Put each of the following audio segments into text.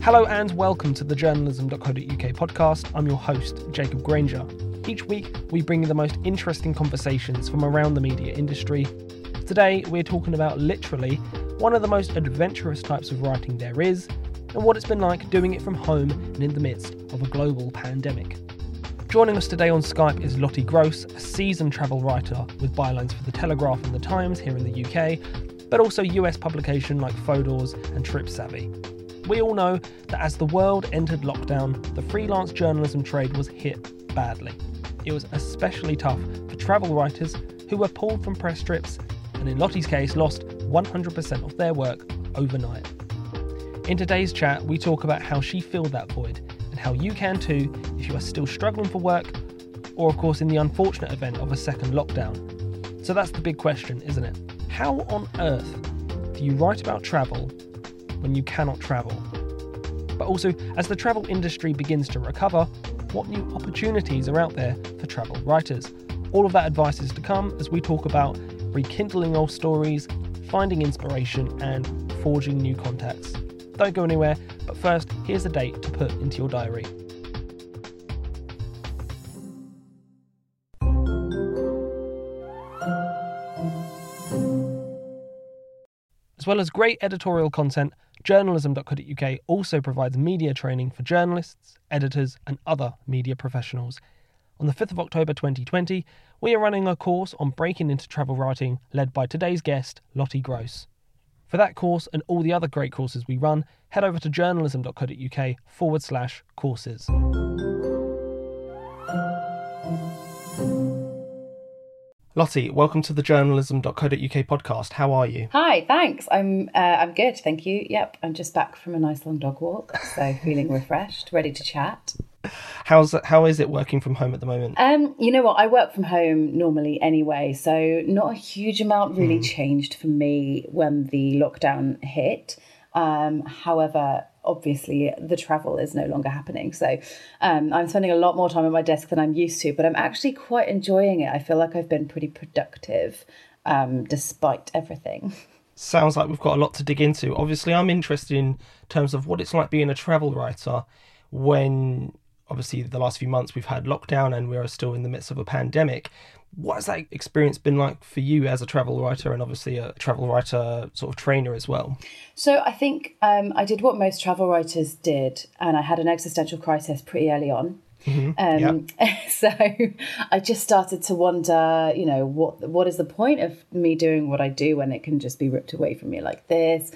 Hello and welcome to the journalism.co.uk podcast. I'm your host, Jacob Granger. Each week, we bring you the most interesting conversations from around the media industry. Today, we're talking about literally one of the most adventurous types of writing there is, and what it's been like doing it from home and in the midst of a global pandemic. Joining us today on Skype is Lottie Gross, a seasoned travel writer with bylines for The Telegraph and The Times here in the UK, but also US publication like Fodor's and Trip Savvy. We all know that as the world entered lockdown, the freelance journalism trade was hit badly. It was especially tough for travel writers who were pulled from press trips and, in Lottie's case, lost 100% of their work overnight. In today's chat, we talk about how she filled that void and how you can too if you are still struggling for work, or, of course, in the unfortunate event of a second lockdown. So that's the big question, isn't it? How on earth do you write about travel when you cannot travel? But also, as the travel industry begins to recover, what new opportunities are out there for travel writers? All of that advice is to come as we talk about rekindling old stories, finding inspiration, and forging new contacts. Don't go anywhere, but first, here's a date to put into your diary. As well as great editorial content, journalism.co.uk also provides media training for journalists, editors, and other media professionals. On the 5th of October 2020, we are running a course on breaking into travel writing led by today's guest, Lottie Gross. For that course and all the other great courses we run, head over to journalism.co.uk forward slash courses. Lottie, welcome to the journalism.co.uk podcast. How are you? Hi, thanks. I'm uh, I'm good, thank you. Yep, I'm just back from a nice long dog walk, so feeling refreshed, ready to chat. How's how is it working from home at the moment? Um, you know what? I work from home normally anyway, so not a huge amount really mm. changed for me when the lockdown hit. Um, however, obviously the travel is no longer happening. So um, I'm spending a lot more time at my desk than I'm used to, but I'm actually quite enjoying it. I feel like I've been pretty productive um, despite everything. Sounds like we've got a lot to dig into. Obviously, I'm interested in terms of what it's like being a travel writer when obviously the last few months we've had lockdown and we are still in the midst of a pandemic what has that experience been like for you as a travel writer and obviously a travel writer sort of trainer as well? So I think um, I did what most travel writers did, and I had an existential crisis pretty early on. Mm-hmm. Um, yep. So I just started to wonder, you know, what what is the point of me doing what I do when it can just be ripped away from me like this?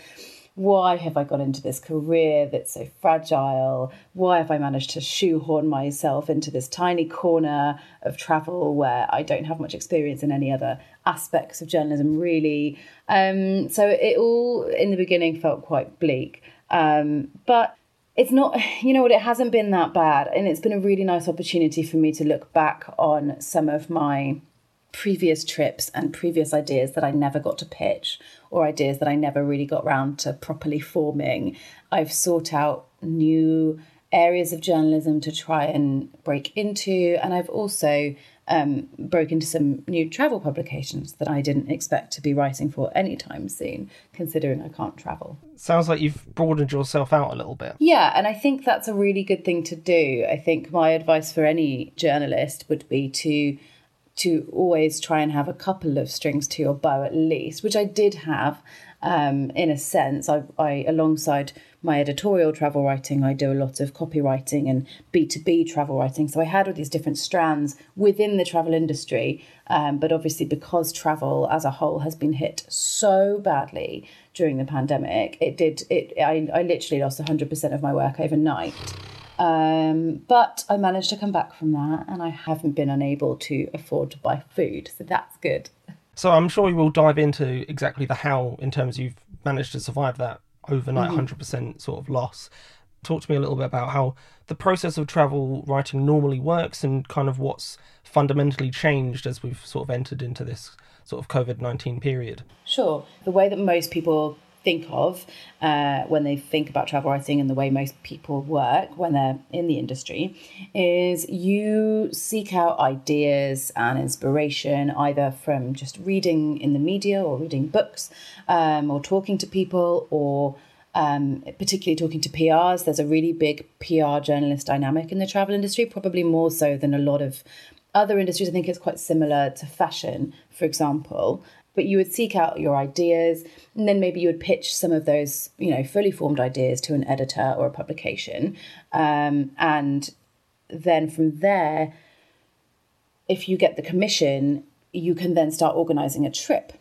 Why have I got into this career that's so fragile? Why have I managed to shoehorn myself into this tiny corner of travel where I don't have much experience in any other aspects of journalism, really? Um, so it all, in the beginning, felt quite bleak. Um, but it's not, you know what, it hasn't been that bad. And it's been a really nice opportunity for me to look back on some of my previous trips and previous ideas that I never got to pitch or ideas that I never really got round to properly forming. I've sought out new areas of journalism to try and break into, and I've also um, broke into some new travel publications that I didn't expect to be writing for anytime soon, considering I can't travel. Sounds like you've broadened yourself out a little bit. Yeah, and I think that's a really good thing to do. I think my advice for any journalist would be to to always try and have a couple of strings to your bow at least, which I did have um, in a sense. I, I, alongside my editorial travel writing, I do a lot of copywriting and B2B travel writing. So I had all these different strands within the travel industry. Um, but obviously, because travel as a whole has been hit so badly during the pandemic, it did, it, I, I literally lost 100% of my work overnight. Um, but I managed to come back from that and I haven't been unable to afford to buy food. So that's good. So I'm sure we will dive into exactly the how in terms you've managed to survive that overnight mm-hmm. 100% sort of loss. Talk to me a little bit about how the process of travel writing normally works and kind of what's fundamentally changed as we've sort of entered into this sort of COVID 19 period. Sure. The way that most people think of uh, when they think about travel writing and the way most people work when they're in the industry is you seek out ideas and inspiration either from just reading in the media or reading books um, or talking to people or um, particularly talking to PRs. There's a really big PR journalist dynamic in the travel industry, probably more so than a lot of other industries. I think it's quite similar to fashion, for example. But you would seek out your ideas, and then maybe you would pitch some of those, you know, fully formed ideas to an editor or a publication, um, and then from there, if you get the commission, you can then start organizing a trip.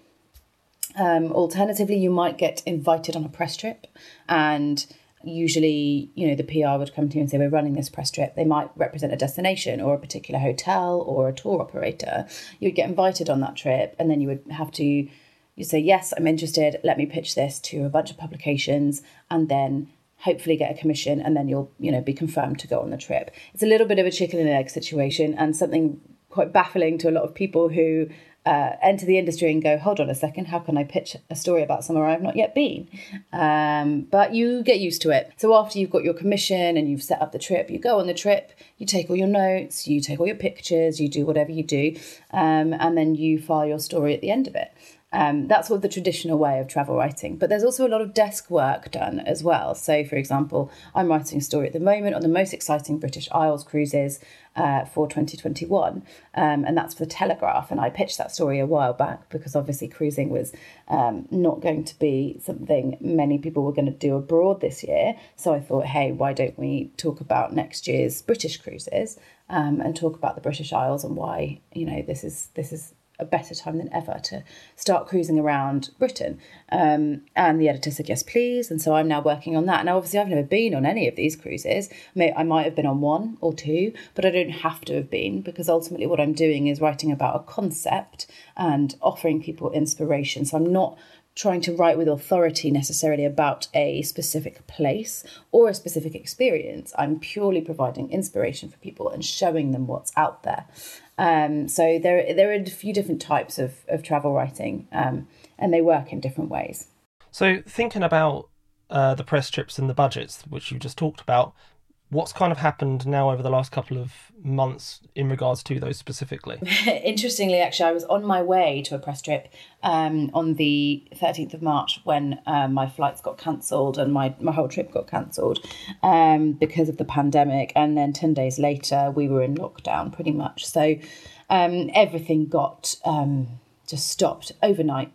Um, alternatively, you might get invited on a press trip, and usually, you know, the PR would come to you and say, We're running this press trip. They might represent a destination or a particular hotel or a tour operator. You'd get invited on that trip, and then you would have to, you say, Yes, I'm interested. Let me pitch this to a bunch of publications, and then hopefully get a commission and then you'll you know be confirmed to go on the trip it's a little bit of a chicken and egg situation and something quite baffling to a lot of people who uh, enter the industry and go, hold on a second, how can I pitch a story about somewhere I've not yet been? Um, but you get used to it. So after you've got your commission and you've set up the trip, you go on the trip, you take all your notes, you take all your pictures, you do whatever you do, um, and then you file your story at the end of it. Um, that's what the traditional way of travel writing. But there's also a lot of desk work done as well. So, for example, I'm writing a story at the moment on the most exciting British Isles cruises uh, for 2021, um, and that's for Telegraph. And I pitched that story a while back because obviously cruising was um, not going to be something many people were going to do abroad this year. So I thought, hey, why don't we talk about next year's British cruises um, and talk about the British Isles and why you know this is this is a better time than ever to start cruising around Britain. Um, and the editor said, yes, please. And so I'm now working on that. Now, obviously, I've never been on any of these cruises. I might have been on one or two, but I don't have to have been because ultimately what I'm doing is writing about a concept and offering people inspiration. So I'm not trying to write with authority necessarily about a specific place or a specific experience. I'm purely providing inspiration for people and showing them what's out there. Um, so there, there are a few different types of, of travel writing, um, and they work in different ways. So thinking about uh, the press trips and the budgets, which you just talked about, what's kind of happened now over the last couple of months in regards to those specifically? Interestingly, actually, I was on my way to a press trip um, on the 13th of March when um, my flights got cancelled and my, my whole trip got cancelled um, because of the pandemic. And then 10 days later, we were in lockdown pretty much. So um, everything got um, just stopped overnight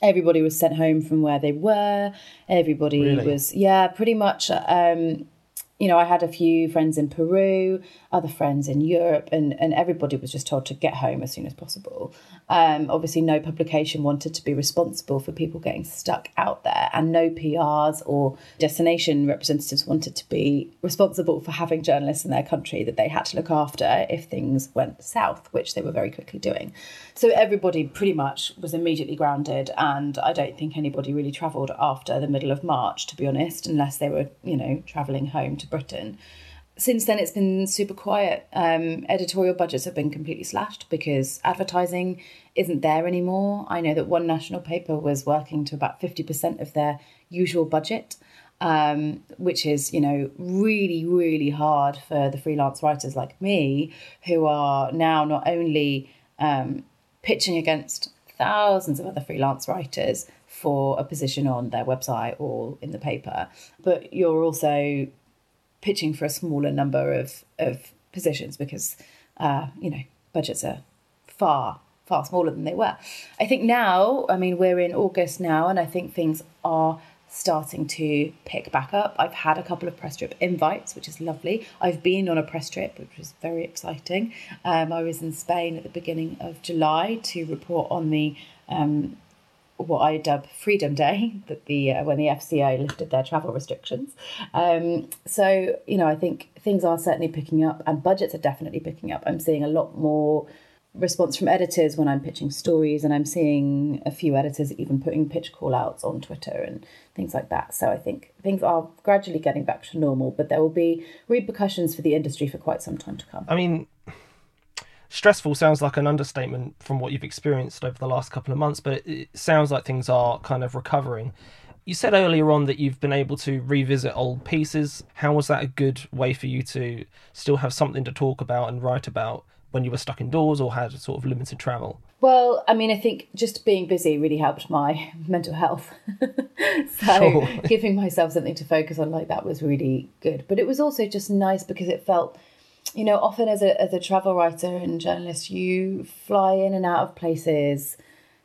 everybody was sent home from where they were. Everybody really? was, yeah, pretty much. Um, you know, I had a few friends in Peru, other friends in Europe, and, and everybody was just told to get home as soon as possible. Um, obviously, no publication wanted to be responsible for people getting stuck out there, and no PRs or destination representatives wanted to be responsible for having journalists in their country that they had to look after if things went south, which they were very quickly doing. So everybody pretty much was immediately grounded, and I don't think anybody really travelled after the middle of March, to be honest, unless they were, you know, travelling home to Britain. Since then, it's been super quiet. Um, editorial budgets have been completely slashed because advertising isn't there anymore. I know that one national paper was working to about 50% of their usual budget. Um, which is, you know, really, really hard for the freelance writers like me, who are now not only um, pitching against thousands of other freelance writers for a position on their website or in the paper, but you're also pitching for a smaller number of, of positions because, uh, you know, budgets are far, far smaller than they were. I think now, I mean, we're in August now, and I think things are starting to pick back up. I've had a couple of press trip invites, which is lovely. I've been on a press trip, which was very exciting. Um, I was in Spain at the beginning of July to report on the um, what I dub Freedom Day, that the uh, when the FCO lifted their travel restrictions. Um, so you know, I think things are certainly picking up, and budgets are definitely picking up. I'm seeing a lot more response from editors when I'm pitching stories, and I'm seeing a few editors even putting pitch call outs on Twitter and things like that. So I think things are gradually getting back to normal, but there will be repercussions for the industry for quite some time to come. I mean, stressful sounds like an understatement from what you've experienced over the last couple of months, but it, sounds like things are kind of recovering. You said earlier on that you've been able to revisit old pieces. How was that a good way for you to still have something to talk about and write about when you were stuck indoors or had sort of limited travel? Well, I mean, I think just being busy really helped my mental health. so sure. giving myself something to focus on like that was really good. But it was also just nice because it felt, you know, often as a as a travel writer and journalist, you fly in and out of places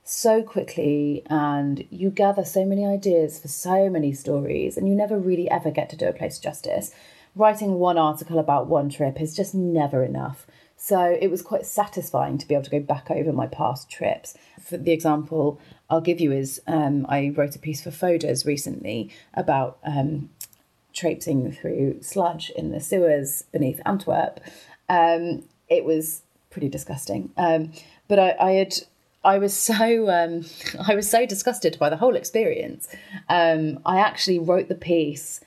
so quickly and you gather so many ideas for so many stories and you never really ever get to do a place justice. Writing one article about one trip is just never enough. So it was quite satisfying to be able to go back over my past trips. For the example I'll give you is um, I wrote a piece for Fodor's recently about um, traipsing through sludge in the sewers beneath Antwerp. Um, it was pretty disgusting. Um, but I, I, had I was so um, I was so disgusted by the whole experience. Um, I actually wrote the piece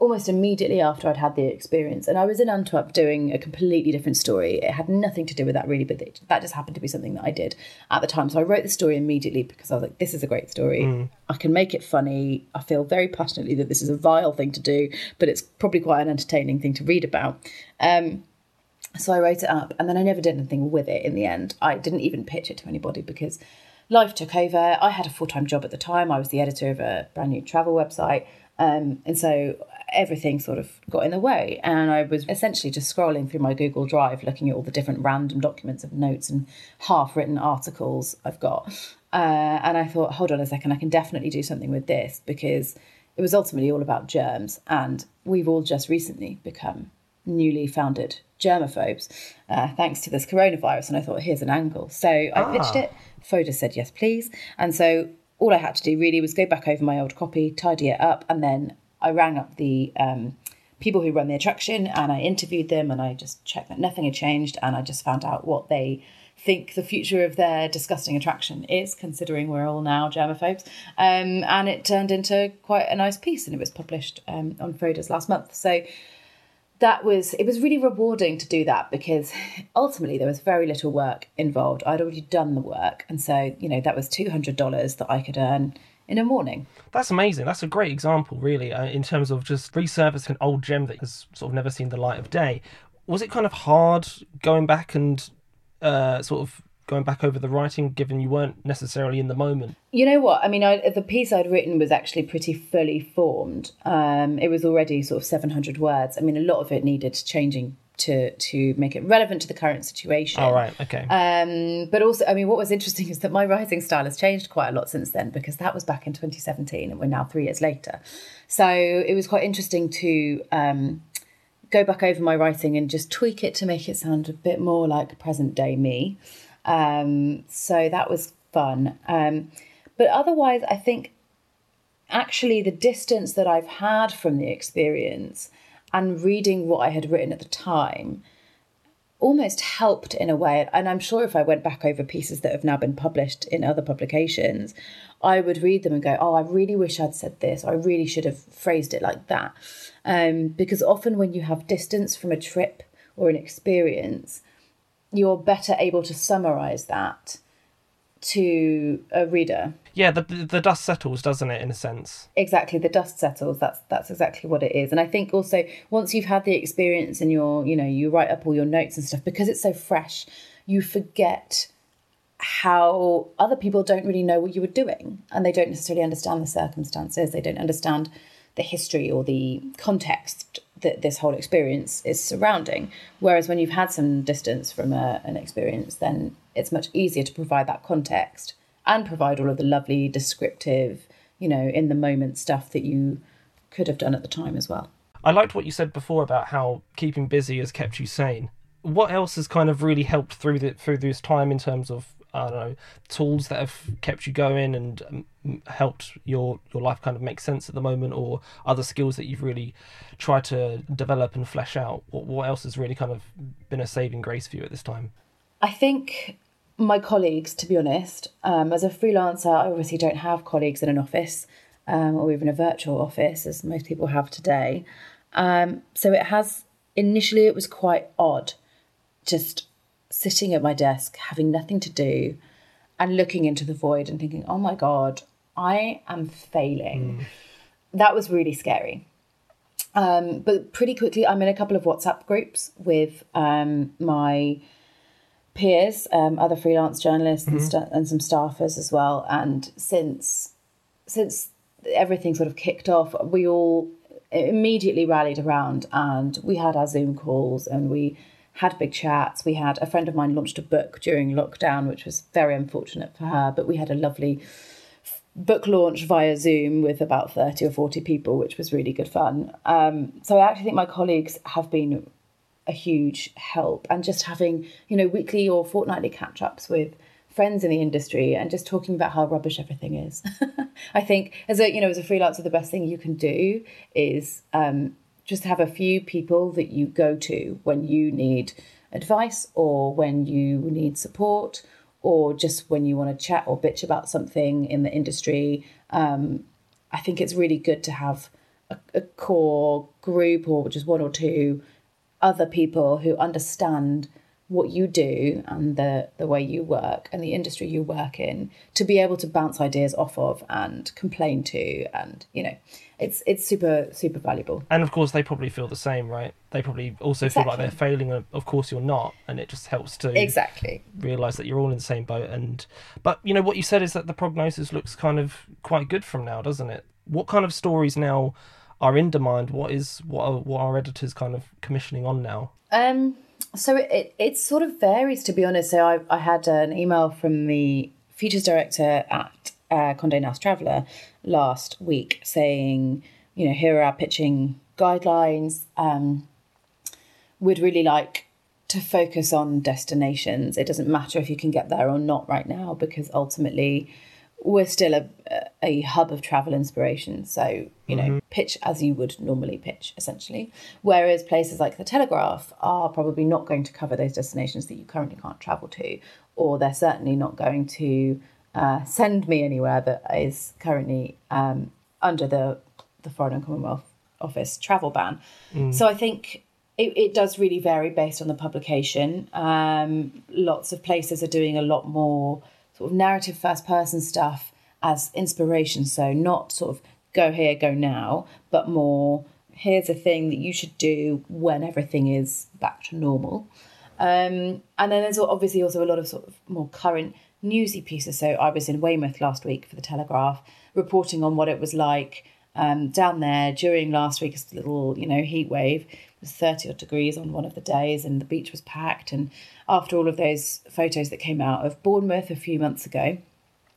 almost immediately after I'd had the experience. And I was in Antwerp doing a completely different story. It had nothing to do with that really, but it, that just happened to be something that I did at the time. So I wrote the story immediately because I was like, this is a great story. Mm. I can make it funny. I feel very passionately that this is a vile thing to do, but it's probably quite an entertaining thing to read about. Um, so I wrote it up and then I never did anything with it in the end. I didn't even pitch it to anybody because life took over. I had a full time job at the time. I was the editor of a brand new travel website. Um, and so everything sort of got in the way. And I was essentially just scrolling through my Google Drive, looking at all the different random documents of notes and half written articles I've got. Uh, and I thought, hold on a second, I can definitely do something with this because it was ultimately all about germs. And we've all just recently become newly founded germaphobes uh, thanks to this coronavirus. And I thought, here's an angle. So I ah. pitched it. Fodor said, yes, please. And so all I had to do really was go back over my old copy, tidy it up, and then I rang up the um, people who run the attraction and I interviewed them and I just checked that nothing had changed and I just found out what they think the future of their disgusting attraction is, considering we're all now germaphobes. Um, and it turned into quite a nice piece and it was published um, on Fodor's last month. So that was it was really rewarding to do that because ultimately there was very little work involved. I'd already done the work, and so you know that was two hundred dollars that I could earn in a morning. That's amazing. That's a great example, really, uh, in terms of just resurfacing an old gem that has sort of never seen the light of day. Was it kind of hard going back and uh, sort of going back over the writing, given you weren't necessarily in the moment? You know what? I mean, I, the piece I'd written was actually pretty fully formed. Um, it was already sort of 700 words. I mean, a lot of it needed changing to to make it relevant to the current situation. All right, okay. Um, but also, I mean, what was interesting is that my writing style has changed quite a lot since then because that was back in 2017, and we're now three years later. So it was quite interesting to um, go back over my writing and just tweak it to make it sound a bit more like present day me. Um, so that was fun. Um, but otherwise, I think actually the distance that I've had from the experience and reading what I had written at the time almost helped in a way. And I'm sure if I went back over pieces that have now been published in other publications, I would read them and go, oh, I really wish I'd said this. I really should have phrased it like that. Um, because often when you have distance from a trip or an experience, you're better able to summarize that to a reader. Yeah, the the dust settles, doesn't it, in a sense? Exactly, the dust settles. That's that's exactly what it is. And I think also once you've had the experience and you're, you know, you write up all your notes and stuff because it's so fresh, you forget how other people don't really know what you were doing and they don't necessarily understand the circumstances. They don't understand the history or the context that this whole experience is surrounding. Whereas when you've had some distance from a, an experience, then it's much easier to provide that context and provide all of the lovely descriptive, you know, in the moment stuff that you could have done at the time as well. I liked what you said before about how keeping busy has kept you sane. What else has kind of really helped through the, through this time in terms of I don't know tools that have kept you going and um, helped your your life kind of make sense at the moment, or other skills that you've really tried to develop and flesh out? What, what else has really kind of been a saving grace for you at this time? I think my colleagues, to be honest, um, as a freelancer, I obviously don't have colleagues in an office um, or even a virtual office, as most people have today. Um, so it has initially it was quite odd, just sitting at my desk, having nothing to do, and looking into the void and thinking, "Oh my god, I am failing." Mm. That was really scary. Um, but pretty quickly, I'm in a couple of WhatsApp groups with um, my peers, um, other freelance journalists, mm-hmm. and, st- and some staffers as well. And since since everything sort of kicked off, we all immediately rallied around and we had our Zoom calls and we had big chats. We had a friend of mine launched a book during lockdown, which was very unfortunate for her, but we had a lovely book launch via Zoom with about 30 or 40 people, which was really good fun. Um, so I actually think my colleagues have been a huge help and just having, you know, weekly or fortnightly catch ups with friends in the industry and just talking about how rubbish everything is. I think as a you know as a freelancer, the best thing you can do is um, just have a few people that you go to when you need advice or when you need support or just when you want to chat or bitch about something in the industry. Um, I think it's really good to have a, a core group or just one or two other people who understand what you do and the the way you work and the industry you work in to be able to bounce ideas off of and complain to and you know it's it's super super valuable. And of course they probably feel the same right? They probably also exactly. feel like they're failing of course you're not and it just helps to exactly. realize that you're all in the same boat. And but you know what you said is that the prognosis looks kind of quite good from now doesn't it? What kind of stories now are in demand? What is what are, what are editors kind of commissioning on now? Um so it, it sort of varies, to be honest. So I, I had an email from the features director at uh, Condé Nast Traveler last week saying, you know, here are our pitching guidelines. Um, we'd really like to focus on destinations. It doesn't matter if you can get there or not right now, because ultimately we're still a, a hub of travel inspiration. So, you know, mm-hmm. pitch as you would normally pitch, essentially. Whereas places like the Telegraph are probably not going to cover those destinations that you currently can't travel to, or they're certainly not going to uh, send me anywhere that is currently um, under the, the Foreign and Commonwealth Office travel ban. Mm. So I think it, it, does really vary based on the publication. Um, lots of places are doing a lot more sort of narrative first person stuff as inspiration. So not sort of go here, go now, but more here's a thing that you should do when everything is back to normal. Um, and then there's obviously also a lot of sort of more current newsy pieces. So I was in Weymouth last week for the Telegraph, reporting on what it was like um, down there during last week's little, you know, heat wave. Was 30 odd degrees on one of the days, and the beach was packed. And after all of those photos that came out of Bournemouth a few months ago,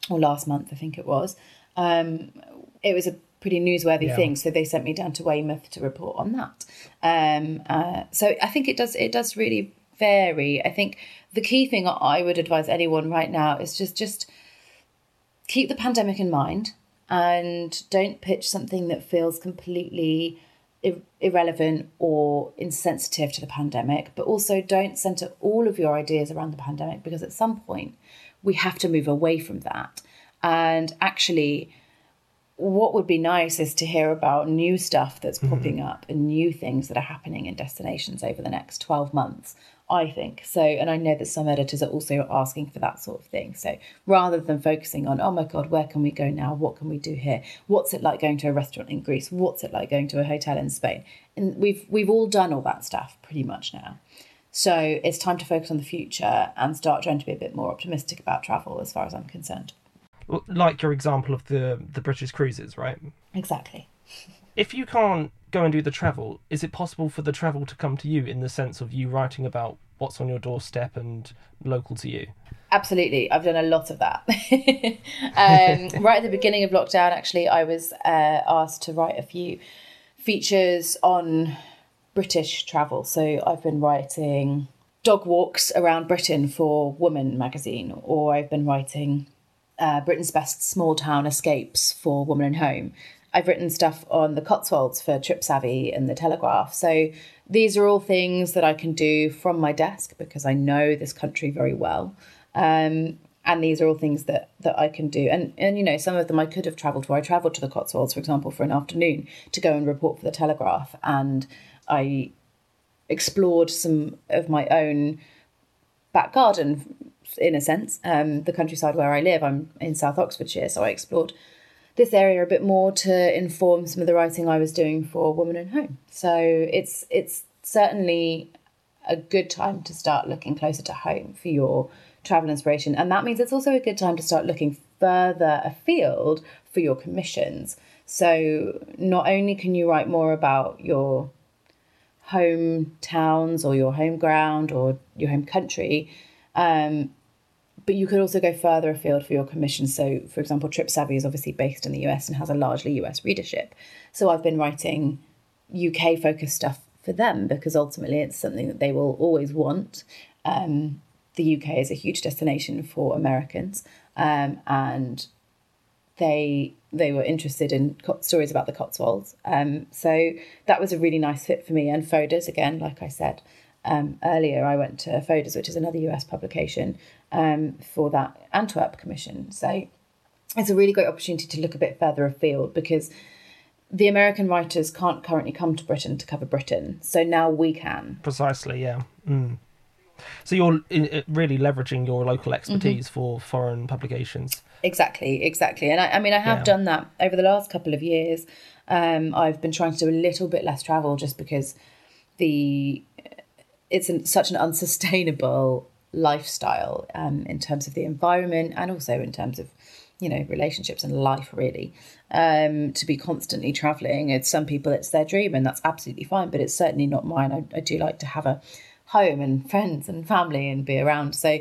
or last month, I think it was, um, it was a pretty newsworthy yeah. thing. So they sent me down to Weymouth to report on that. Um, uh, so I think it does it does really vary. I think the key thing I would advise anyone right now is just just keep the pandemic in mind and don't pitch something that feels completely ir- irrelevant or insensitive to the pandemic, but also don't center all of your ideas around the pandemic because at some point we have to move away from that. And actually, what would be nice is to hear about new stuff that's mm-hmm. popping up and new things that are happening in destinations over the next 12 months I think. So, and I know that some editors are also asking for that sort of thing. So, rather than focusing on, oh my God, where can we go now? What can we do here? What's it like going to a restaurant in Greece? What's it like going to a hotel in Spain? And we've we've all done all that stuff pretty much now. So it's time to focus on the future and start trying to be a bit more optimistic about travel, as far as I'm concerned. Like your example of the the British cruises, right? Exactly. if you can't go and do the travel, is it possible for the travel to come to you in the sense of you writing about what's on your doorstep and local to you? Absolutely. I've done a lot of that. um, right at the beginning of lockdown, actually, I was uh, asked to write a few features on British travel. So I've been writing dog walks around Britain for Woman magazine, or I've been writing uh, Britain's best small town escapes for Woman and Home. I've written stuff on the Cotswolds for Trip Savvy and the Telegraph. So these are all things that I can do from my desk because I know this country very well. Um, and these are all things that that I can do. And and you know, some of them I could have travelled for. I travelled to the Cotswolds, for example, for an afternoon to go and report for the Telegraph, and I explored some of my own back garden, in a sense, um, the countryside where I live. I'm in South Oxfordshire, so I explored this area a bit more to inform some of the writing I was doing for Woman and Home. So it's it's certainly a good time to start looking closer to home for your travel inspiration. And that means it's also a good time to start looking further afield for your commissions. So not only can you write more about your home towns or your home ground or your home country, um, but you could also go further afield for your commission. So, for example, Trip Savvy is obviously based in the US and has a largely US readership. So, I've been writing UK focused stuff for them because ultimately it's something that they will always want. Um, the UK is a huge destination for Americans, um, and they they were interested in co- stories about the Cotswolds. Um, so that was a really nice fit for me. And Fodor's, again, like I said um, earlier, I went to Foeders, which is another US publication, um, for that Antwerp commission. So it's a really great opportunity to look a bit further afield because the American writers can't currently come to Britain to cover Britain. So now we can. Precisely, yeah. Mm. So you're really leveraging your local expertise mm-hmm. for foreign publications. Exactly, exactly. And I, I mean, I have yeah. done that over the last couple of years. Um, I've been trying to do a little bit less travel just because the it's an, such an unsustainable lifestyle um, in terms of the environment and also in terms of you know relationships and life really. Um, to be constantly traveling it's some people it's their dream and that's absolutely fine but it's certainly not mine. I, I do like to have a home and friends and family and be around. So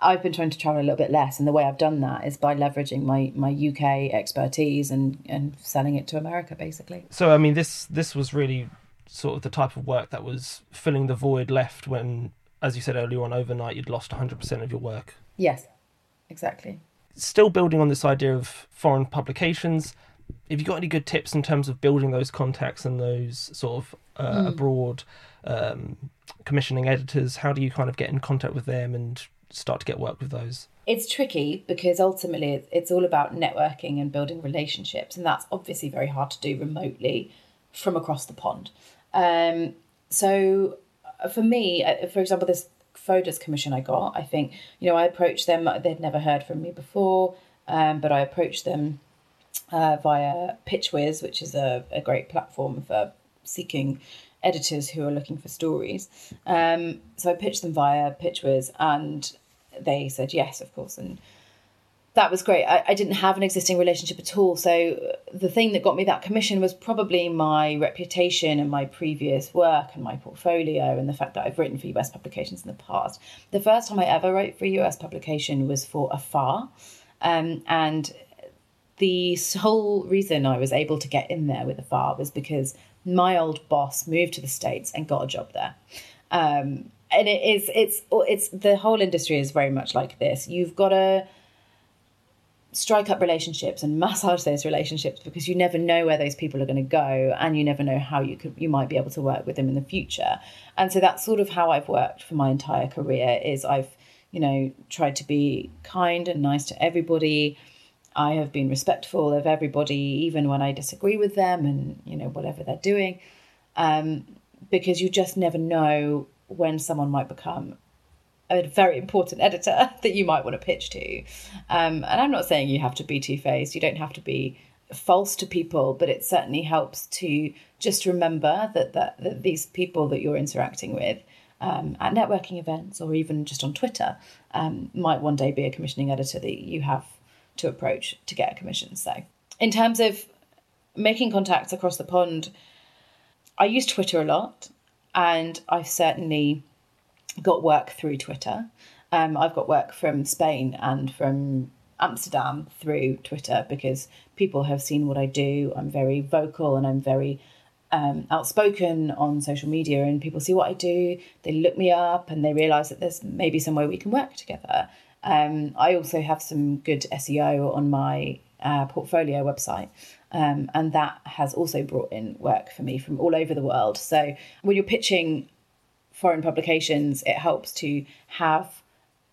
I've been trying to travel a little bit less, and the way I've done that is by leveraging my, my UK expertise and, and selling it to America, basically. So, I mean, this this was really sort of the type of work that was filling the void left when, as you said earlier on, overnight you'd lost 100% of your work. Yes, exactly. Still building on this idea of foreign publications, have you got any good tips in terms of building those contacts and those sort of uh, mm. abroad um, commissioning editors? How do you kind of get in contact with them and start to get work with those? It's tricky because ultimately it's all about networking and building relationships, and that's obviously very hard to do remotely from across the pond. Um, so uh, for me, uh, for example, this Fodor's commission I got, I think, you know, I approached them, they'd never heard from me before, um, but I approached them uh, via PitchWiz, which is a, a great platform for seeking editors who are looking for stories. Um, so I pitched them via PitchWiz, and they said yes, of course, and that was great. I, I, didn't have an existing relationship at all. So the thing that got me that commission was probably my reputation and my previous work and my portfolio and the fact that I've written for US publications in the past. The first time I ever wrote for a US publication was for Afar. Um, and the sole reason I was able to get in there with Afar was because my old boss moved to the States and got a job there. Um, and it is, it's, it's, the whole industry is very much like this. You've got to, strike up relationships and massage those relationships because you never know where those people are going to go and you never know how you could you might be able to work with them in the future. And so that's sort of how i've worked for my entire career is i've you know tried to be kind and nice to everybody. I have been respectful of everybody even when i disagree with them and you know whatever they're doing um, because you just never know when someone might become a very important editor that you might want to pitch to. Um, and I'm not saying you have to be two faced, you don't have to be false to people, but it certainly helps to just remember that, that, that these people that you're interacting with um, at networking events or even just on Twitter um, might one day be a commissioning editor that you have to approach to get a commission. So, in terms of making contacts across the pond, I use Twitter a lot and I've certainly got work through Twitter. Um, I've got work from Spain and from Amsterdam through Twitter because people have seen what I do. I'm very vocal and I'm very um, outspoken on social media, and people see what I do. They look me up and they realize that there's maybe some way we can work together. Um, I also have some good SEO on my uh, portfolio website. Um, and that has also brought in work for me from all over the world. So when you're pitching foreign publications, it helps to have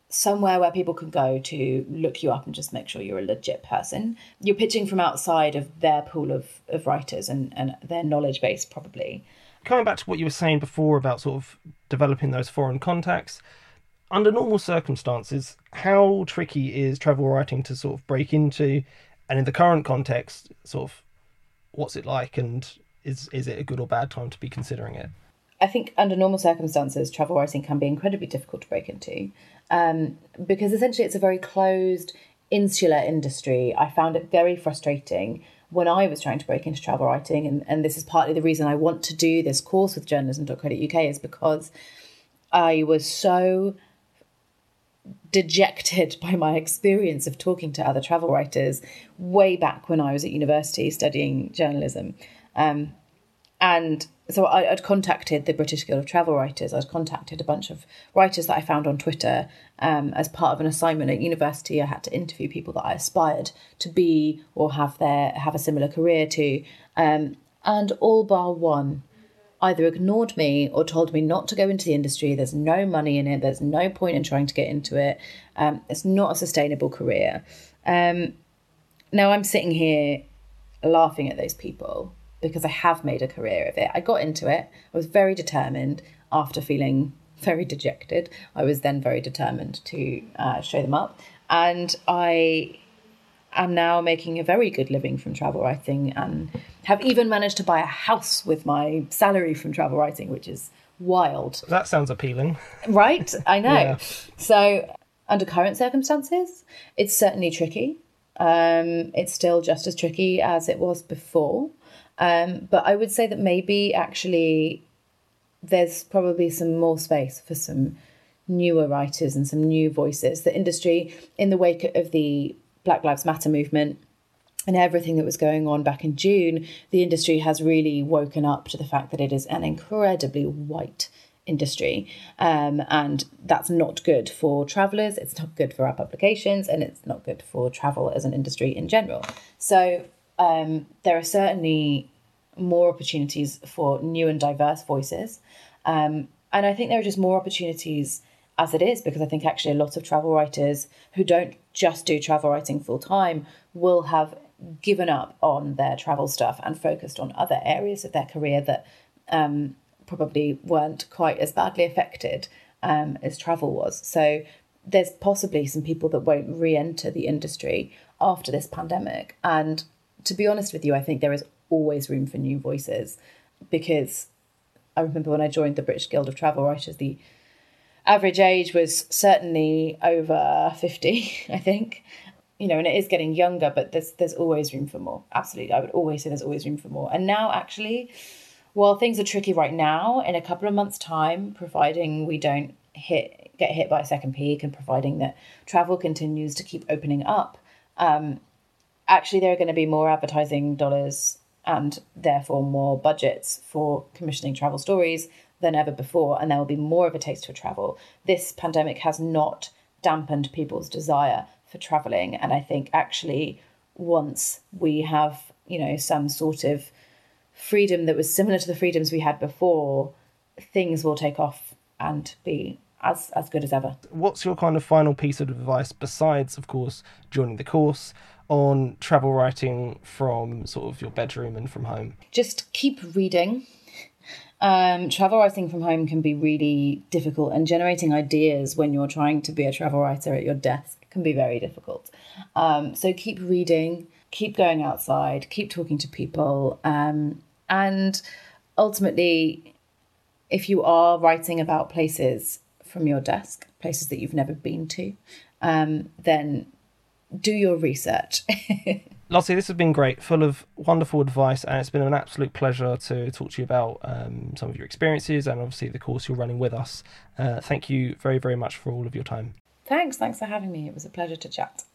somewhere where people can go to look you up and just make sure you're a legit person. You're pitching from outside of their pool of, of writers and, and their knowledge base, probably. Coming back to what you were saying before about sort of developing those foreign contacts, under normal circumstances, how tricky is travel writing to sort of break into? And in the current context, sort of what's it like and is is it a good or bad time to be considering it? I think under normal circumstances, travel writing can be incredibly difficult to break into um, because essentially it's a very closed, insular industry. I found it very frustrating when I was trying to break into travel writing, and, and this is partly the reason I want to do this course with journalism.co.uk is because I was so dejected by my experience of talking to other travel writers way back when I was at university studying journalism. Um, and so I, would contacted the British Guild of Travel Writers. I'd contacted a bunch of writers that I found on Twitter um, as part of an assignment at university. I had to interview people that I aspired to be or have their have a similar career to, um, and all bar one either ignored me or told me not to go into the industry. There's no money in it. There's no point in trying to get into it. Um, it's not a sustainable career. Um, now I'm sitting here laughing at those people because I have made a career of it. I got into it. I was very determined after feeling very dejected. I was then very determined to uh, show them up. And I am now making a very good living from travel writing and have even managed to buy a house with my salary from travel writing, which is wild. That sounds appealing. Right? I know. yeah. So, under current circumstances, it's certainly tricky. Um, it's still just as tricky as it was before. Um, but I would say that maybe actually there's probably some more space for some newer writers and some new voices. The industry, in the wake of the Black Lives Matter movement and everything that was going on back in June, the industry has really woken up to the fact that it is an incredibly white industry. Um, and that's not good for travellers, it's not good for our publications, and it's not good for travel as an industry in general. So um, there are certainly more opportunities for new and diverse voices. Um, and I think there are just more opportunities as it is because I think actually a lot of travel writers who don't just do travel writing full time will have given up on their travel stuff and focused on other areas of their career that um, probably weren't quite as badly affected um, as travel was. So there's possibly some people that won't re enter the industry after this pandemic. And to be honest with you, I think there is always room for new voices because I remember when I joined the British Guild of Travel Writers, the average age was certainly over 50, I think. You know, and it is getting younger, but there's there's always room for more. Absolutely. I would always say there's always room for more. And now actually, while things are tricky right now, in a couple of months' time, providing we don't hit get hit by a second peak and providing that travel continues to keep opening up, um, actually there are going to be more advertising dollars and therefore more budgets for commissioning travel stories than ever before, and there will be more of a taste for travel. This pandemic has not dampened people's desire for traveling, and I think actually once we have, you know, some sort of freedom that was similar to the freedoms we had before, things will take off and be as as good as ever. What's your kind of final piece of advice besides, of course, joining the course on travel writing from sort of your bedroom and from home? Just keep reading. Um, travel writing from home can be really difficult, and generating ideas when you're trying to be a travel writer at your desk can be very difficult. Um, so keep reading, keep going outside, keep talking to people, um, and ultimately, if you are writing about places from your desk, places that you've never been to, um, then do your research. Lottie, this has been great, full of wonderful advice, and it's been an absolute pleasure to talk to you about um, some of your experiences and obviously the course you're running with us. Uh, thank you very, very much for all of your time. Thanks. Thanks for having me. It was a pleasure to chat.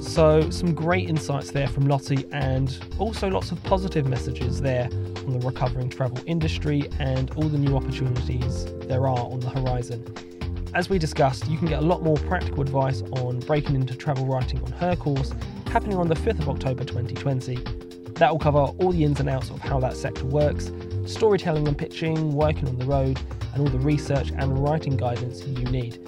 So, some great insights there from Lottie, and also lots of positive messages there on the recovering travel industry and all the new opportunities there are on the horizon. As we discussed, you can get a lot more practical advice on breaking into travel writing on her course, happening on the 5th of October 2020. That will cover all the ins and outs of how that sector works, storytelling and pitching, working on the road, and all the research and writing guidance you need.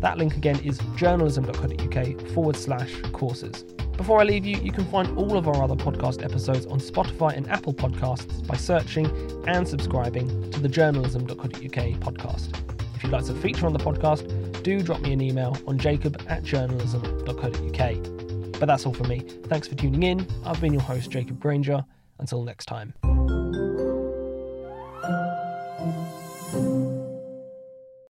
That link again is journalism.co.uk forward slash courses. Before I leave you, you can find all of our other podcast episodes on Spotify and Apple Podcasts by searching and subscribing to the journalism.co.uk podcast. If you'd like to feature on the podcast, do drop me an email on jacob at journalism.co.uk. But that's all for me. Thanks for tuning in. I've been your host, Jacob Granger. Until next time.